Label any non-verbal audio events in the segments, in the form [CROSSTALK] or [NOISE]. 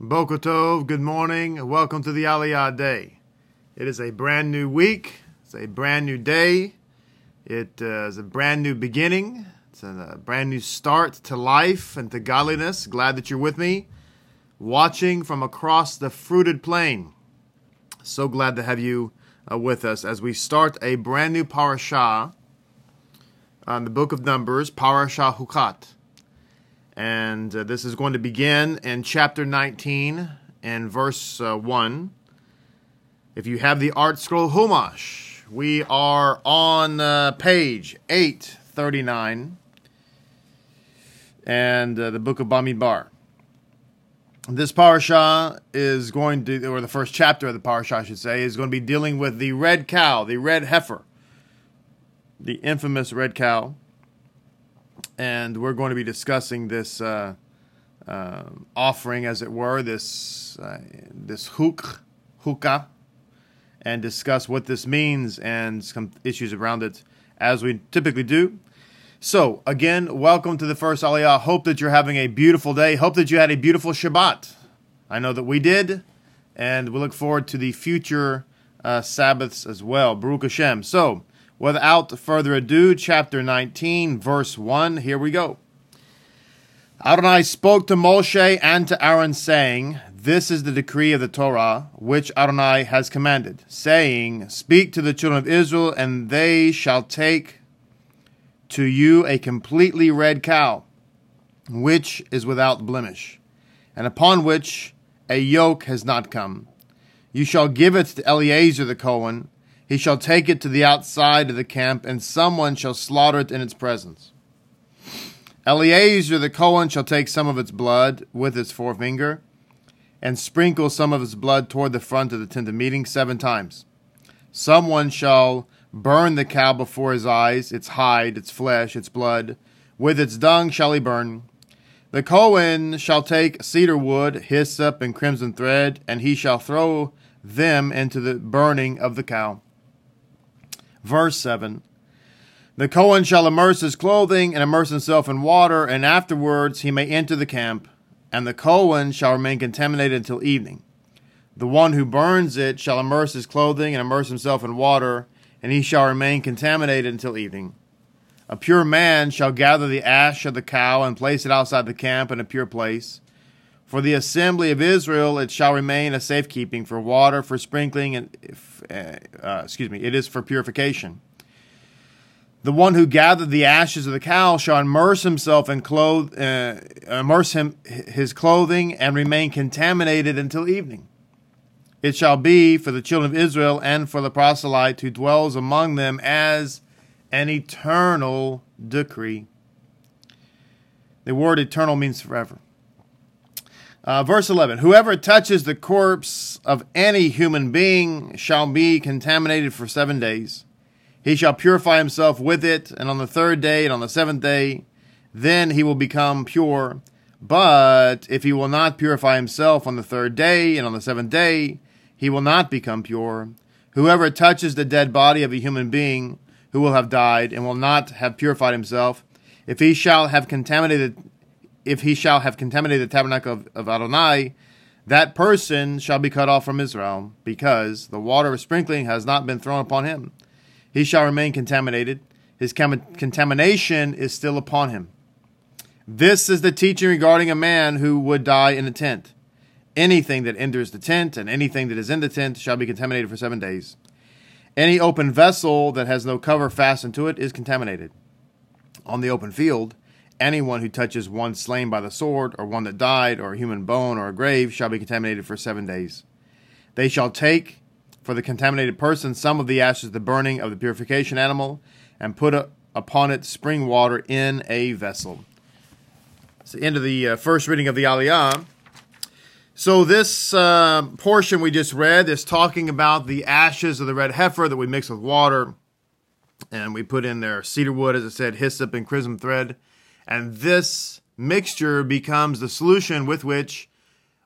Boker Tov, good morning. Welcome to the Aliyah Day. It is a brand new week. It's a brand new day. It uh, is a brand new beginning. It's a, a brand new start to life and to godliness. Glad that you're with me, watching from across the fruited plain. So glad to have you uh, with us as we start a brand new parashah on the book of Numbers, Parashah Hukat. And uh, this is going to begin in chapter 19 and verse uh, 1. If you have the ArtScroll Humash, we are on uh, page 839 and uh, the book of Bamidbar. This parasha is going to, or the first chapter of the parasha, I should say, is going to be dealing with the red cow, the red heifer, the infamous red cow and we're going to be discussing this uh, uh, offering, as it were, this uh, this hook, hukah, and discuss what this means and some issues around it, as we typically do. So, again, welcome to the first Aliyah. Hope that you're having a beautiful day. Hope that you had a beautiful Shabbat. I know that we did, and we look forward to the future uh, Sabbaths as well. Baruch Hashem. So, Without further ado, chapter 19, verse 1, here we go. Adonai spoke to Moshe and to Aaron, saying, This is the decree of the Torah, which Adonai has commanded, saying, Speak to the children of Israel, and they shall take to you a completely red cow, which is without blemish, and upon which a yoke has not come. You shall give it to Eleazar the Cohen, he shall take it to the outside of the camp, and someone shall slaughter it in its presence. Eleazar the Cohen shall take some of its blood with his forefinger, and sprinkle some of its blood toward the front of the tent of meeting seven times. Someone shall burn the cow before his eyes, its hide, its flesh, its blood. With its dung shall he burn. The Cohen shall take cedar wood, hyssop, and crimson thread, and he shall throw them into the burning of the cow. Verse 7 The Cohen shall immerse his clothing and immerse himself in water, and afterwards he may enter the camp, and the Cohen shall remain contaminated until evening. The one who burns it shall immerse his clothing and immerse himself in water, and he shall remain contaminated until evening. A pure man shall gather the ash of the cow and place it outside the camp in a pure place. For the assembly of Israel, it shall remain a safekeeping for water, for sprinkling, and uh, uh, excuse me, it is for purification. The one who gathered the ashes of the cow shall immerse himself in clothe, uh, immerse him his clothing and remain contaminated until evening. It shall be for the children of Israel and for the proselyte who dwells among them as an eternal decree. The word eternal means forever. Uh, verse 11 Whoever touches the corpse of any human being shall be contaminated for seven days. He shall purify himself with it, and on the third day and on the seventh day, then he will become pure. But if he will not purify himself on the third day and on the seventh day, he will not become pure. Whoever touches the dead body of a human being who will have died and will not have purified himself, if he shall have contaminated if he shall have contaminated the tabernacle of, of Adonai, that person shall be cut off from Israel, because the water of sprinkling has not been thrown upon him. He shall remain contaminated. His contamination is still upon him. This is the teaching regarding a man who would die in a tent. Anything that enters the tent and anything that is in the tent shall be contaminated for seven days. Any open vessel that has no cover fastened to it is contaminated. On the open field, Anyone who touches one slain by the sword, or one that died, or a human bone, or a grave, shall be contaminated for seven days. They shall take for the contaminated person some of the ashes of the burning of the purification animal, and put a, upon it spring water in a vessel. It's the end of the uh, first reading of the Aliyah. So this uh, portion we just read is talking about the ashes of the red heifer that we mix with water, and we put in there cedar wood, as I said, hyssop and crimson thread. And this mixture becomes the solution with which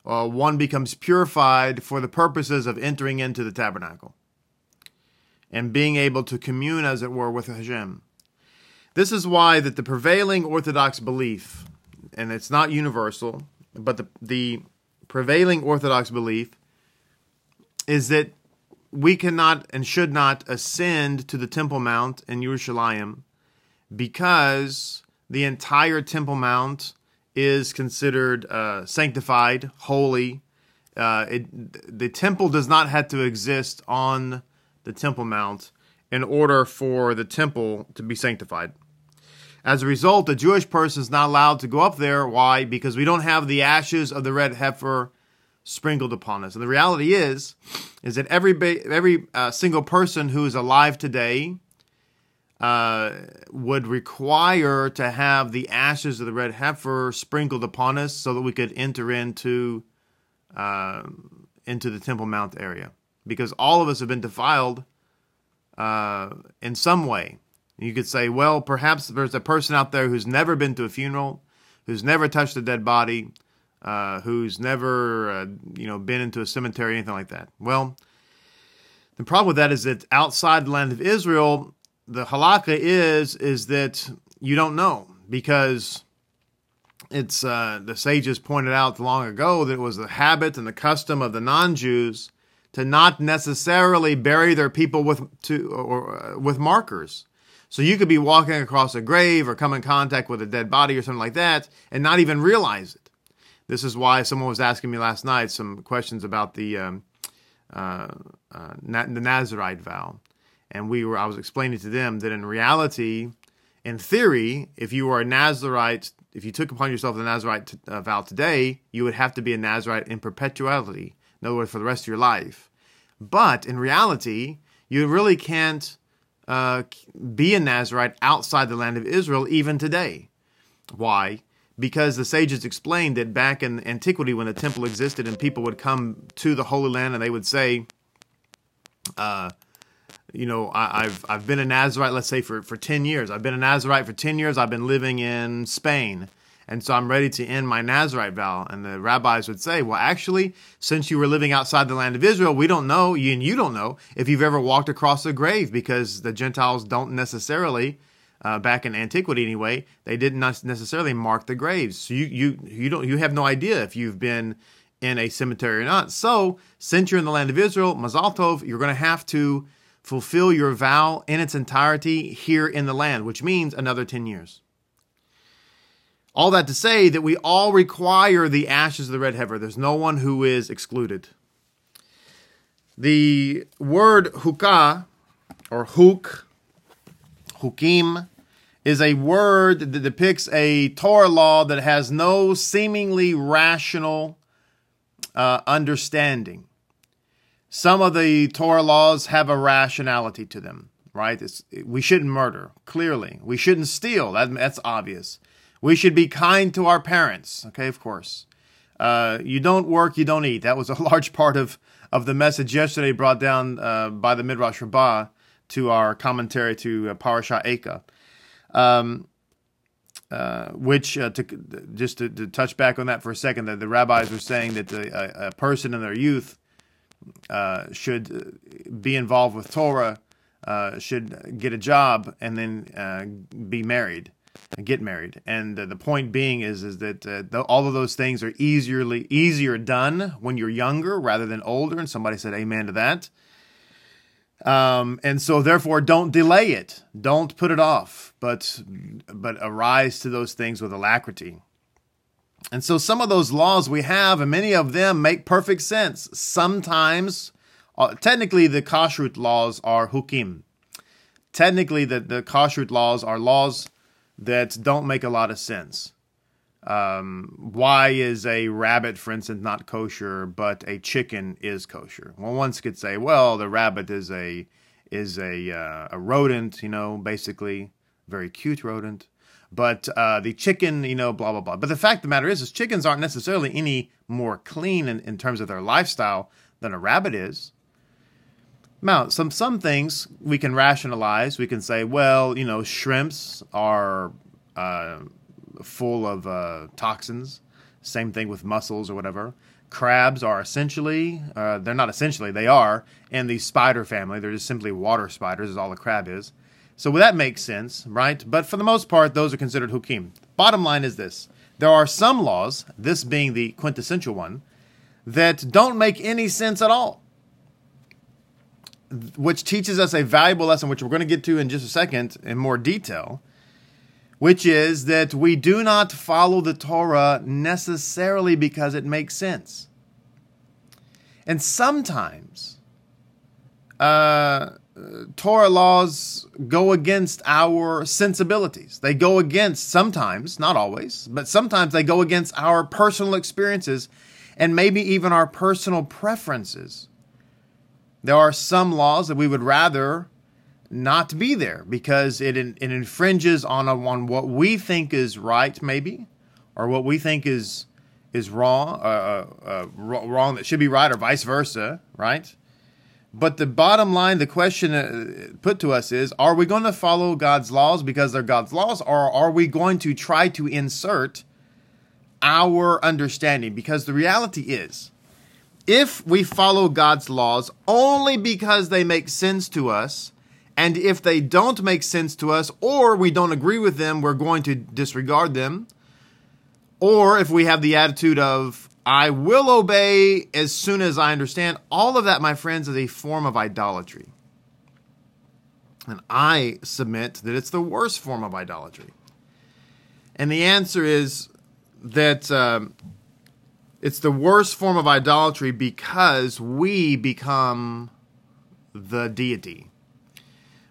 uh, one becomes purified for the purposes of entering into the tabernacle and being able to commune, as it were, with Hashem. This is why that the prevailing Orthodox belief, and it's not universal, but the, the prevailing Orthodox belief is that we cannot and should not ascend to the Temple Mount in Jerusalem because the entire Temple Mount is considered uh, sanctified, holy. Uh, it, the temple does not have to exist on the Temple Mount in order for the temple to be sanctified. As a result, a Jewish person is not allowed to go up there. Why? Because we don't have the ashes of the red heifer sprinkled upon us. And the reality is, is that every every uh, single person who is alive today uh, would require to have the ashes of the red heifer sprinkled upon us, so that we could enter into uh, into the Temple Mount area, because all of us have been defiled uh, in some way. You could say, well, perhaps there's a person out there who's never been to a funeral, who's never touched a dead body, uh, who's never, uh, you know, been into a cemetery, anything like that. Well, the problem with that is that outside the land of Israel, the halakha is is that you don't know because it's uh, the sages pointed out long ago that it was the habit and the custom of the non-Jews to not necessarily bury their people with to or uh, with markers. So you could be walking across a grave or come in contact with a dead body or something like that and not even realize it. This is why someone was asking me last night some questions about the um, uh, uh, the Nazarite vow, and we were I was explaining to them that in reality, in theory, if you were a Nazarite, if you took upon yourself the Nazarite uh, vow today, you would have to be a Nazarite in perpetuality. In other words, for the rest of your life. But in reality, you really can't uh, be a Nazarite outside the land of Israel even today. Why? Because the sages explained that back in antiquity, when the temple existed and people would come to the Holy Land and they would say, uh, you know, I, have I've been a Nazarite, let's say for, for 10 years. I've been a Nazarite for 10 years. I've been living in Spain. And so I'm ready to end my Nazarite vow. And the rabbis would say, well, actually, since you were living outside the land of Israel, we don't know, and you don't know, if you've ever walked across a grave because the Gentiles don't necessarily, uh, back in antiquity anyway, they did not necessarily mark the graves. So you, you, you don't, you have no idea if you've been in a cemetery or not. So since you're in the land of Israel, Mazal Tov, you're going to have to fulfill your vow in its entirety here in the land, which means another 10 years. All that to say that we all require the ashes of the red heifer. There's no one who is excluded. The word hukah or huk, hukim, is a word that depicts a Torah law that has no seemingly rational uh, understanding. Some of the Torah laws have a rationality to them, right? It's, we shouldn't murder, clearly. We shouldn't steal, that, that's obvious. We should be kind to our parents. Okay, of course. Uh, you don't work, you don't eat. That was a [LAUGHS] large part of, of the message yesterday brought down uh, by the Midrash Rabbah to our commentary to uh, Parashat Eika. Um, uh, which uh, to just to, to, touch back on that for a second, that the rabbis were saying that the, a, a person in their youth should uh, be involved with Torah, uh, should get a job, and then uh, be married get married. And uh, the point being is is that uh, all of those things are easierly easier done when you're younger rather than older. And somebody said amen to that. Um, and so therefore don't delay it. Don't put it off, but but arise to those things with alacrity. And so some of those laws we have, and many of them make perfect sense. Sometimes, uh, technically, the kashrut laws are hukim. Technically, the, the kashrut laws are laws that don't make a lot of sense. Um, why is a rabbit, for instance, not kosher, but a chicken is kosher? Well, one could say, well, the rabbit is a is a uh, a rodent, you know, basically very cute rodent, but uh, the chicken, you know, blah blah blah. But the fact of the matter is, is chickens aren't necessarily any more clean in, in terms of their lifestyle than a rabbit is. Now, some some things we can rationalize. We can say, well, you know, shrimps are uh, full of uh, toxins. Same thing with mussels or whatever. Crabs are essentially, uh, they're not essentially, they are in the spider family. They're just simply water spiders, is all a crab is. So that makes sense, right? But for the most part, those are considered hukim. Bottom line is this there are some laws, this being the quintessential one, that don't make any sense at all. Which teaches us a valuable lesson, which we're going to get to in just a second in more detail, which is that we do not follow the Torah necessarily because it makes sense. And sometimes, uh, Torah laws go against our sensibilities. They go against, sometimes, not always, but sometimes they go against our personal experiences and maybe even our personal preferences. There are some laws that we would rather not be there because it, it infringes on, a, on what we think is right, maybe, or what we think is is wrong, uh, uh, uh wrong that should be right, or vice versa, right? But the bottom line, the question uh, put to us is are we going to follow God's laws because they're God's laws, or are we going to try to insert our understanding? Because the reality is, if we follow God's laws only because they make sense to us, and if they don't make sense to us or we don't agree with them, we're going to disregard them. Or if we have the attitude of, I will obey as soon as I understand. All of that, my friends, is a form of idolatry. And I submit that it's the worst form of idolatry. And the answer is that um, it's the worst form of idolatry because we become the deity.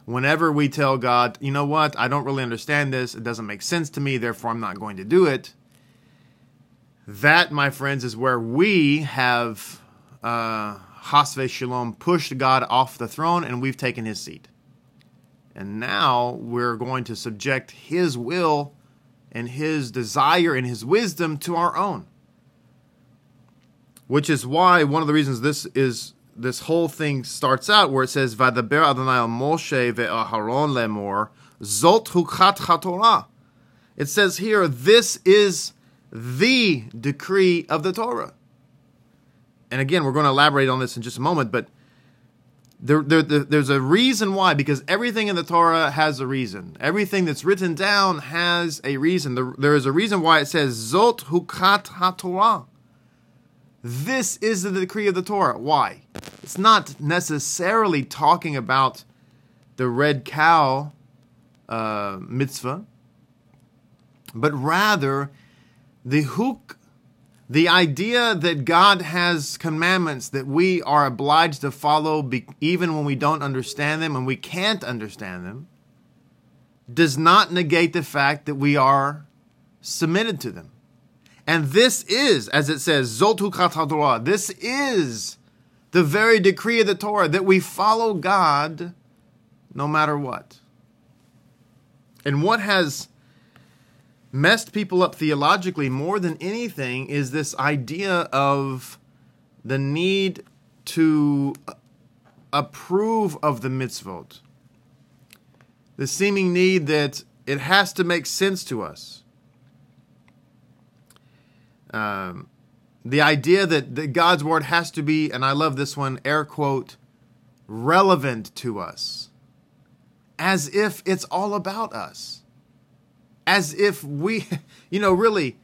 Whenever we tell God, you know what, I don't really understand this, it doesn't make sense to me, therefore I'm not going to do it, that, my friends, is where we have uh, Hasve Shalom pushed God off the throne and we've taken his seat. And now we're going to subject his will and his desire and his wisdom to our own. Which is why one of the reasons this is this whole thing starts out where it says Vadaber Adonai Moshe ve'aharon lemor zot hukat. It says here, this is the decree of the Torah. And again, we're going to elaborate on this in just a moment, but there, there, there's a reason why, because everything in the Torah has a reason. Everything that's written down has a reason. There is a reason why it says, Zot Hukat HaTorah. This is the decree of the Torah. Why? It's not necessarily talking about the red cow uh, mitzvah, but rather the hook, the idea that God has commandments that we are obliged to follow be, even when we don't understand them and we can't understand them, does not negate the fact that we are submitted to them. And this is, as it says, Zotu Torah, this is the very decree of the Torah that we follow God no matter what. And what has messed people up theologically more than anything is this idea of the need to approve of the mitzvot. The seeming need that it has to make sense to us. Um, the idea that, that God's word has to be, and I love this one, air quote, relevant to us, as if it's all about us as if we, [LAUGHS] you know, really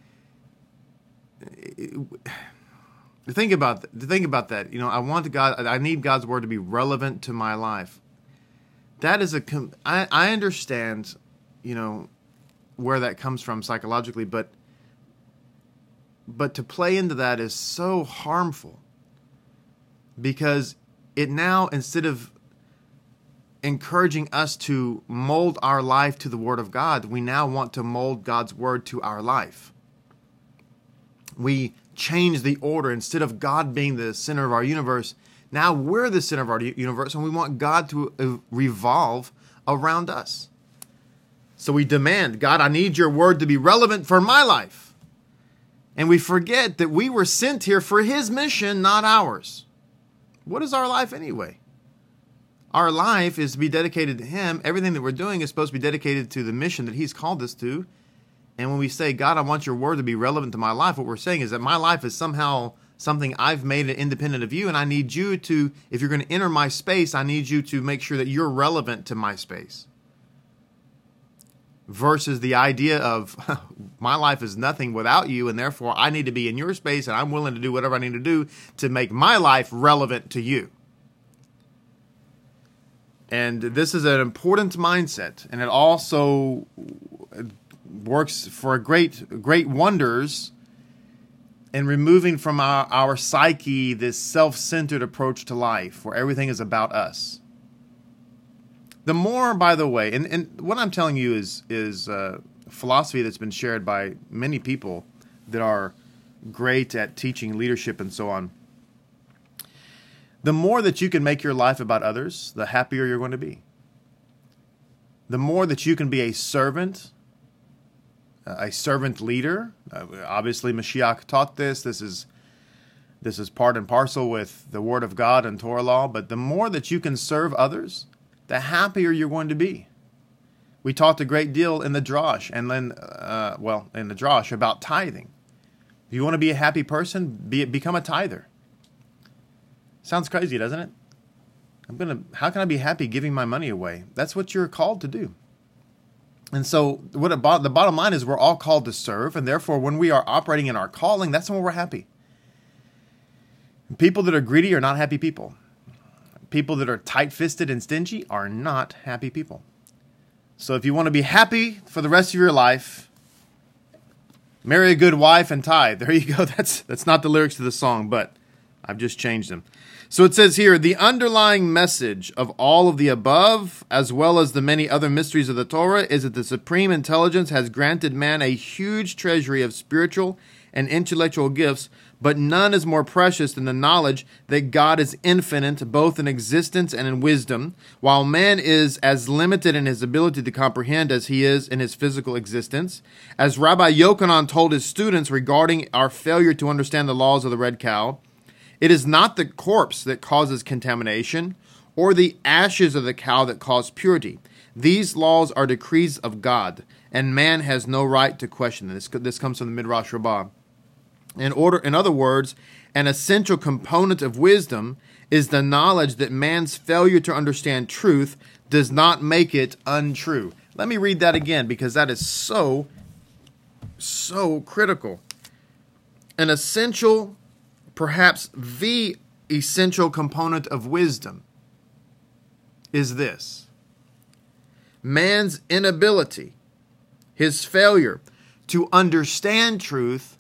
think about think about that. You know, I want God. I need God's word to be relevant to my life. That is a. I I understand, you know, where that comes from psychologically, but but to play into that is so harmful because it now instead of encouraging us to mold our life to the Word of God, we now want to mold God's Word to our life. We change the order. Instead of God being the center of our universe, now we're the center of our universe, and we want God to uh, revolve around us. So we demand, God, I need your Word to be relevant for my life. And we forget that we were sent here for His mission, not ours. What is our life anyway? Our life is to be dedicated to Him. Everything that we're doing is supposed to be dedicated to the mission that He's called us to. And when we say, God, I want your word to be relevant to my life, what we're saying is that my life is somehow something I've made it independent of you. And I need you to, if you're going to enter my space, I need you to make sure that you're relevant to my space. versus the idea of [LAUGHS] my life is nothing without you and therefore I need to be in your space and I'm willing to do whatever I need to do to make my life relevant to you. And this is an important mindset and it also works for great great wonders in removing from our, our psyche this self-centered approach to life where everything is about us the more, by the way, and, and what I'm telling you is is philosophy that's been shared by many people that are great at teaching leadership and so on. The more that you can make your life about others, the happier you're going to be. The more that you can be a servant, a servant leader. Uh, obviously, Mashiach taught this. This is this is part and parcel with the Word of God and Torah law. But the more that you can serve others, the happier you're going to be. We talked a great deal in the Drosh and then, uh, well, in the Drosh about tithing. If you want to be a happy person, be, become a tither. Sounds crazy, doesn't it? I'm gonna. How can I be happy giving my money away? That's what you're called to do. And so, what the bottom line is, we're all called to serve, and therefore, when we are operating in our calling, that's when we're happy. People that are greedy are not happy people. People that are tight fisted and stingy are not happy people. So if you want to be happy for the rest of your life, marry a good wife and tithe. [LAUGHS] There you go. That's that's not the lyrics to the song, but I've just changed them. So it says here the underlying message of all of the above, as well as the many other mysteries of the Torah, is that the supreme intelligence has granted man a huge treasury of spiritual and intellectual gifts but none is more precious than the knowledge that God is infinite, both in existence and in wisdom, while man is as limited in his ability to comprehend as he is in his physical existence. As Rabbi Yochanan told his students regarding our failure to understand the laws of the red cow, it is not the corpse that causes contamination, or the ashes of the cow that cause purity. These laws are decrees of God, and man has no right to question them. This, this comes from the Midrash Rabbah. In order, in other words, an essential component of wisdom is the knowledge that man's failure to understand truth does not make it untrue. Let me read that again because that is so, so critical. An essential, perhaps the essential component of wisdom is this man's inability, his failure to understand truth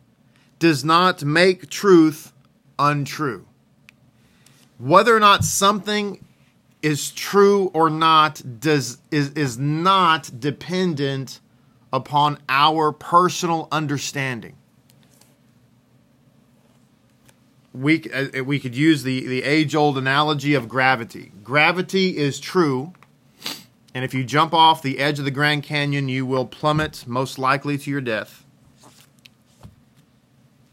does not make truth untrue. Whether or not something is true or not does is, is not dependent upon our personal understanding. We, uh, we could use the, the age old analogy of gravity. Gravity is true, and if you jump off the edge of the Grand Canyon, you will plummet most likely to your death.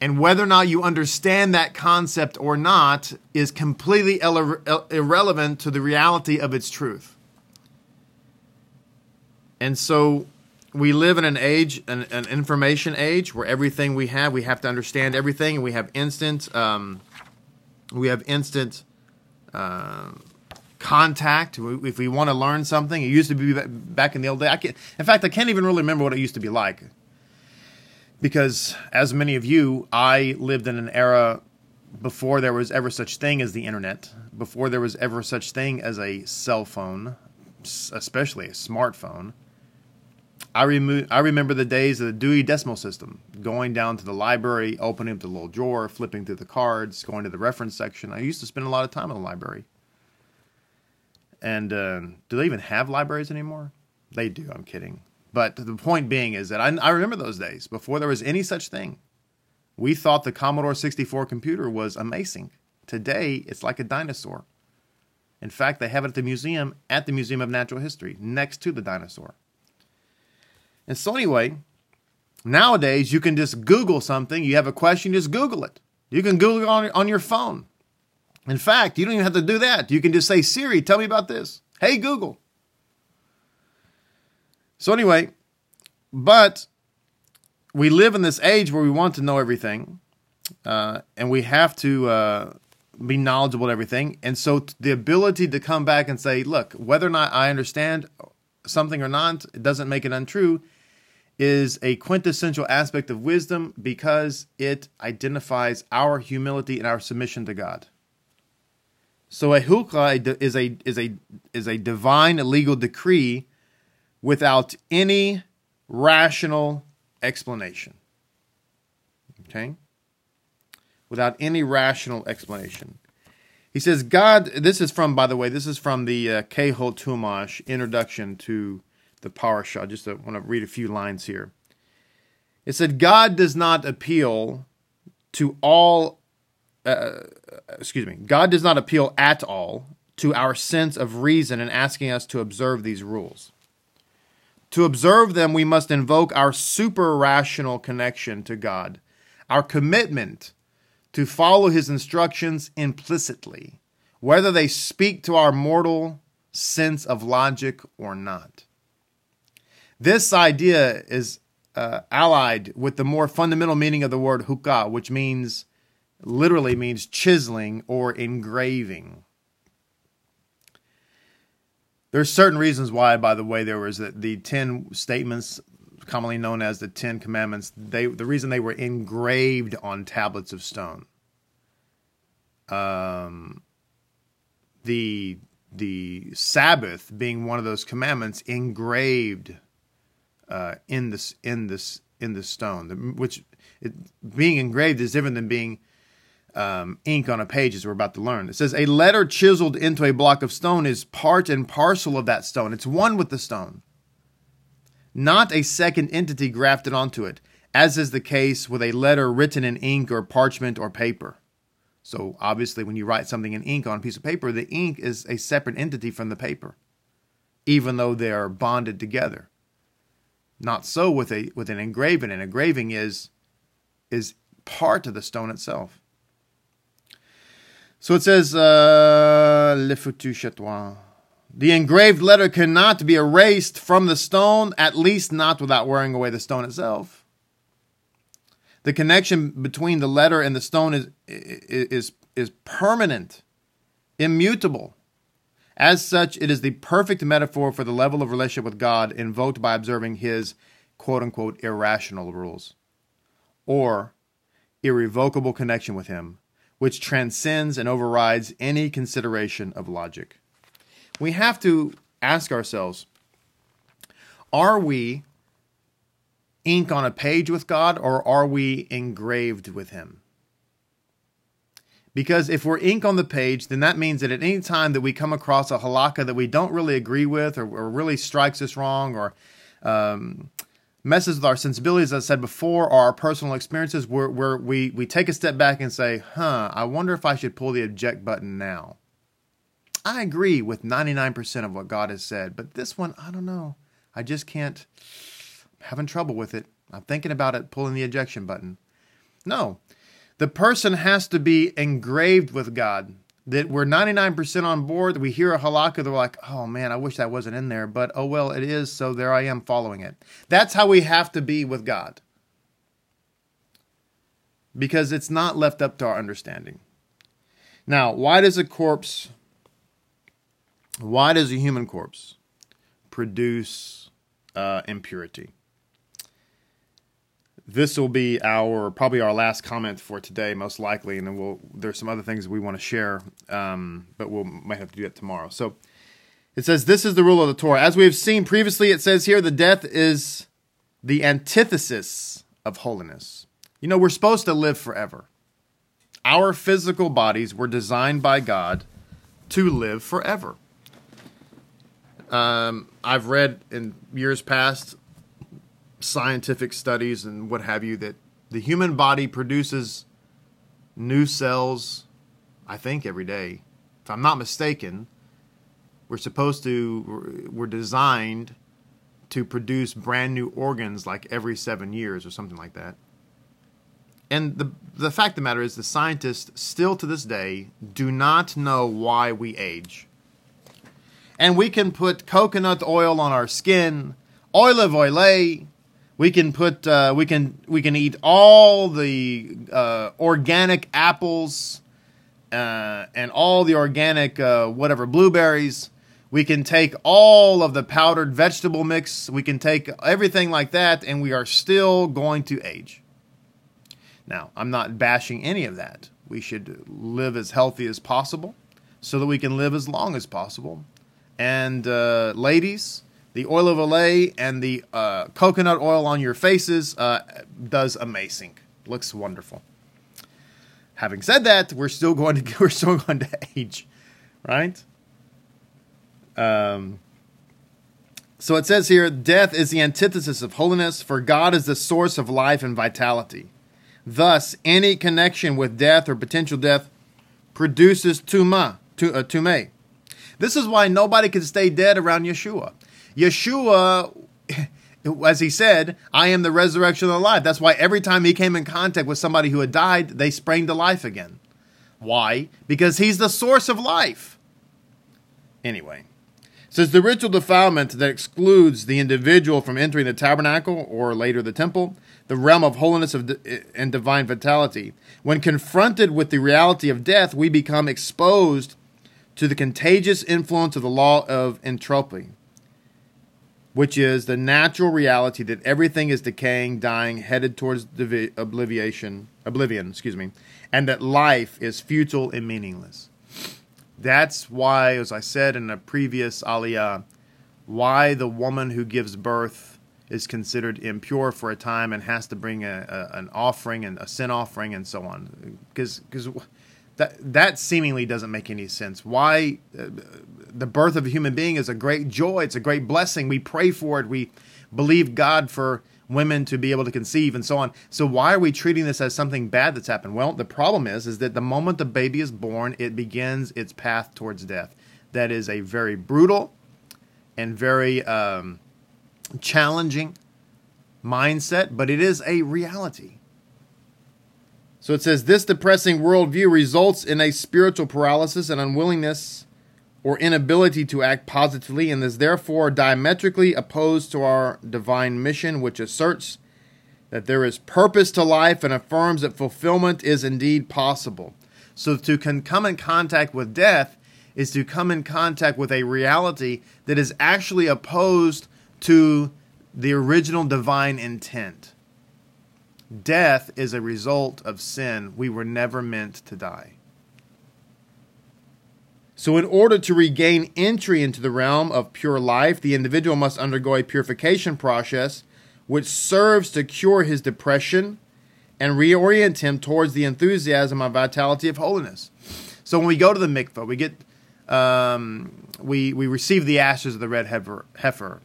And whether or not you understand that concept or not is completely irre- irrelevant to the reality of its truth. And so we live in an age, an, an information age, where everything we have, we have to understand everything, and we have instant, um, we have instant uh, contact. If we want to learn something, it used to be back in the old day. I can, in fact, I can't even really remember what it used to be like because as many of you, I lived in an era before there was ever such thing as the internet, before there was ever such thing as a cell phone, especially a smartphone. I, remo- I remember the days of the Dewey Decimal System, going down to the library, opening up the little drawer, flipping through the cards, going to the reference section. I used to spend a lot of time in the library. And uh, do they even have libraries anymore? They do. I'm kidding. But the point being is that I, I remember those days before there was any such thing. We thought the Commodore 64 computer was amazing. Today, it's like a dinosaur. In fact, they have it at the museum, at the Museum of Natural History, next to the dinosaur. And so, anyway, nowadays you can just Google something. You have a question, just Google it. You can Google it on, on your phone. In fact, you don't even have to do that. You can just say, Siri, tell me about this. Hey, Google. So, anyway, but we live in this age where we want to know everything, uh, and we have to uh, be knowledgeable in everything. And so, the ability to come back and say, look, whether or not I understand something or not, it doesn't make it untrue, is a quintessential aspect of wisdom because it identifies our humility and our submission to God. So a hukah is a is a is a divine legal decree without any rational explanation. Okay? Without any rational explanation. He says, God, this is from, by the way, this is from the uh, Kehot Chumash introduction to the Parashah. I just I want to read a few lines here. It said, God does not appeal to all, uh, excuse me, God does not appeal at all to our sense of reason in asking us to observe these rules. To observe them, we must invoke our super rational connection to God, our commitment to follow his instructions implicitly, whether they speak to our mortal sense of logic or not. This idea is uh, allied with the more fundamental meaning of the word hukah, which means literally means chiseling or engraving. There's certain reasons why, by the way, there was the, the ten statements commonly known as the Ten Commandments, they the reason they were engraved on tablets of stone. Um, the the Sabbath being one of those commandments engraved uh, in this in this in the stone, which it, being engraved is different than being um, ink on a page, as we're about to learn. It says a letter chiseled into a block of stone is part and parcel of that stone. It's one with the stone not a second entity grafted onto it, as is the case with a letter written in ink or parchment or paper. So, obviously, when you write something in ink on a piece of paper, the ink is a separate entity from the paper, even though they are bonded together. Not so with a with an engraving. An engraving is is part of the stone itself. So it says, uh, Le chatois. The engraved letter cannot be erased from the stone, at least not without wearing away the stone itself. The connection between the letter and the stone is, is, is permanent, immutable. As such, it is the perfect metaphor for the level of relationship with God invoked by observing his quote unquote irrational rules or irrevocable connection with him, which transcends and overrides any consideration of logic we have to ask ourselves are we ink on a page with God or are we engraved with Him? Because if we're ink on the page, then that means that at any time that we come across a halakha that we don't really agree with or, or really strikes us wrong or um, messes with our sensibilities, as I said before, or our personal experiences, where, we, we take a step back and say, huh, I wonder if I should pull the eject button now. I agree with 99% of what God has said, but this one, I don't know. I just can't. I'm having trouble with it. I'm thinking about it, pulling the ejection button. No. The person has to be engraved with God. That we're 99% on board. We hear a halakha, they're like, oh man, I wish that wasn't in there, but oh well, it is, so there I am following it. That's how we have to be with God. Because it's not left up to our understanding. Now, why does a corpse why does a human corpse produce uh, impurity? This will be our probably our last comment for today, most likely, and then we'll. There's some other things we want to share, um, but we'll might have to do that tomorrow. So it says, "This is the rule of the Torah." As we have seen previously, it says here, the death is the antithesis of holiness. You know, we're supposed to live forever. Our physical bodies were designed by God to live forever. Um, I've read in years past scientific studies and what have you that the human body produces new cells, I think, every day. If I'm not mistaken, we're supposed to, we're designed to produce brand new organs like every seven years or something like that. And the, the fact of the matter is, the scientists still to this day do not know why we age and we can put coconut oil on our skin, olive oil. We can put uh, we can we can eat all the uh, organic apples uh, and all the organic uh, whatever blueberries. We can take all of the powdered vegetable mix, we can take everything like that, and we are still going to age. Now, I'm not bashing any of that. We should live as healthy as possible so that we can live as long as possible. And uh, ladies, the oil of Olay and the uh, coconut oil on your faces uh, does amazing. Looks wonderful. Having said that, we're still going to [LAUGHS] we're still going to age, right? Um, so it says here, death is the antithesis of holiness, for God is the source of life and vitality. Thus, any connection with death or potential death produces tuma, to, uh, tume. This is why nobody can stay dead around Yeshua. Yeshua, [LAUGHS] as he said, I am the resurrection of the life. That's why every time he came in contact with somebody who had died, they sprang to life again. Why? Because he's the source of life. Anyway, says the ritual defilement that excludes the individual from entering the tabernacle or later the temple, the realm of holiness of and divine vitality. When confronted with the reality of death, we become exposed to the contagious influence of the law of entropy, which is the natural reality that everything is decaying, dying, headed towards oblivion, oblivion, excuse me, and that life is futile and meaningless. That's why, as I said in a previous aliyah, why the woman who gives birth is considered impure for a time and has to bring a, a an offering and a sin offering and so on. Because because that that seemingly doesn't make any sense. Why uh, the birth of a human being is a great joy. It's a great blessing. We pray for it. We believe God for women to be able to conceive and so on. So why are we treating this as something bad that's happened? Well, the problem is is that the moment the baby is born, it begins its path towards death. That is a very brutal and very um, challenging mindset, but it is a reality. So it says this depressing worldview results in a spiritual paralysis and unwillingness or inability to act positively and is therefore diametrically opposed to our divine mission, which asserts that there is purpose to life and affirms that fulfillment is indeed possible. So to con- come in contact with death is to come in contact with a reality that is actually opposed to the original divine intent. Death is a result of sin. We were never meant to die. So, in order to regain entry into the realm of pure life, the individual must undergo a purification process which serves to cure his depression and reorient him towards the enthusiasm and vitality of holiness. So, when we go to the mikvah, we get um, we we receive the ashes of the red heifer, heifer.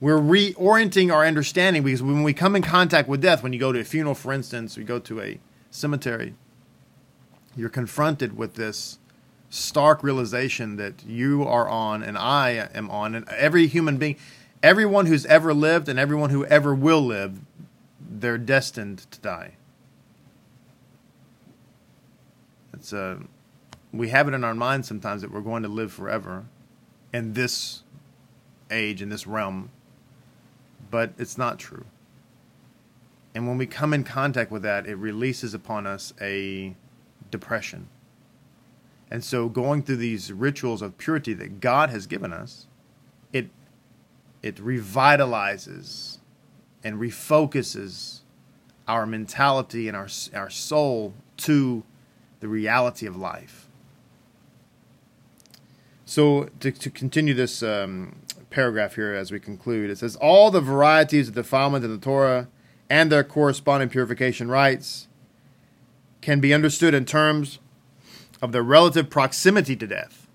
We're reorienting our understanding because when we come in contact with death, when you go to a funeral, for instance, you go to a cemetery, you're confronted with this stark realization that you are on and I am on, and every human being, everyone who's ever lived and everyone who ever will live, they're destined to die. It's a, uh, we have it in our mind sometimes that we're going to live forever in this age, in this realm, but it's not true. And when we come in contact with that, it releases upon us a depression and so going through these rituals of purity that God has given us, it it revitalizes and refocuses our mentality and our our soul to the reality of life. So to, to continue this um, paragraph here as we conclude, it says all the varieties of defilement in the Torah and their corresponding purification rites can be understood in terms of their relative proximity to death.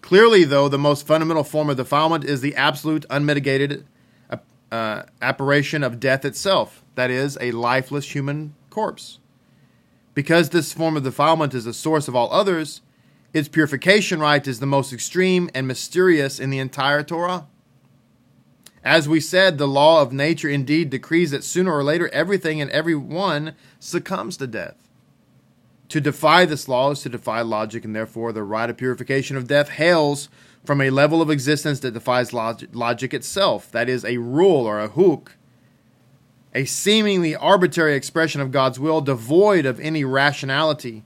Clearly, though, the most fundamental form of defilement is the absolute, unmitigated uh, uh, apparition of death itself, that is, a lifeless human corpse. Because this form of defilement is the source of all others, its purification rite is the most extreme and mysterious in the entire Torah. As we said, the law of nature indeed decrees that sooner or later everything and everyone succumbs to death. To defy this law is to defy logic, and therefore the rite of purification of death hails from a level of existence that defies log- logic itself. That is, a rule or a huk, a seemingly arbitrary expression of God's will, devoid of any rationality,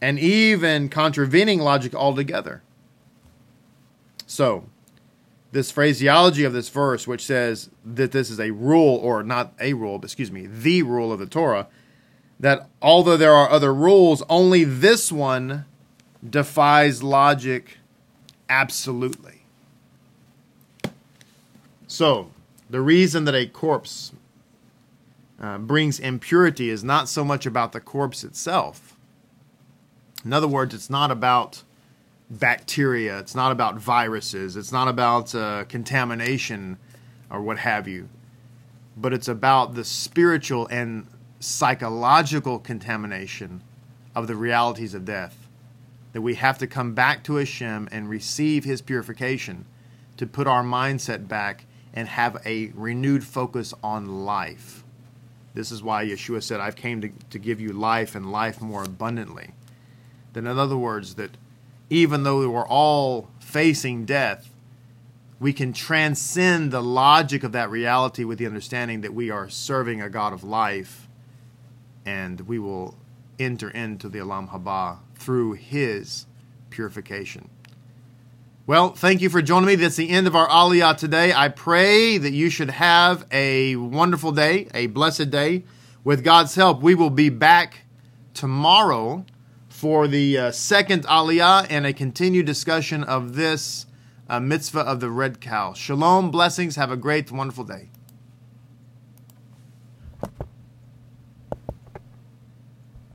and even contravening logic altogether. So, this phraseology of this verse, which says that this is a rule, or not a rule, but excuse me, the rule of the Torah, that although there are other rules, only this one defies logic absolutely. So, the reason that a corpse uh, brings impurity is not so much about the corpse itself. In other words, it's not about bacteria, it's not about viruses, it's not about uh, contamination or what have you, but it's about the spiritual and psychological contamination of the realities of death. That we have to come back to Hashem and receive His purification to put our mindset back and have a renewed focus on life. This is why Yeshua said, I've came to, to give you life and life more abundantly. Then, in other words, that even though we're all facing death, we can transcend the logic of that reality with the understanding that we are serving a God of life and we will enter into the Olam Haba through His purification. Well, thank you for joining me. That's the end of our Aliyah today. I pray that you should have a wonderful day, a blessed day. With God's help, we will be back tomorrow for the uh, second Aliyah and a continued discussion of this uh, mitzvah of the red cow. Shalom, blessings. Have a great, wonderful day.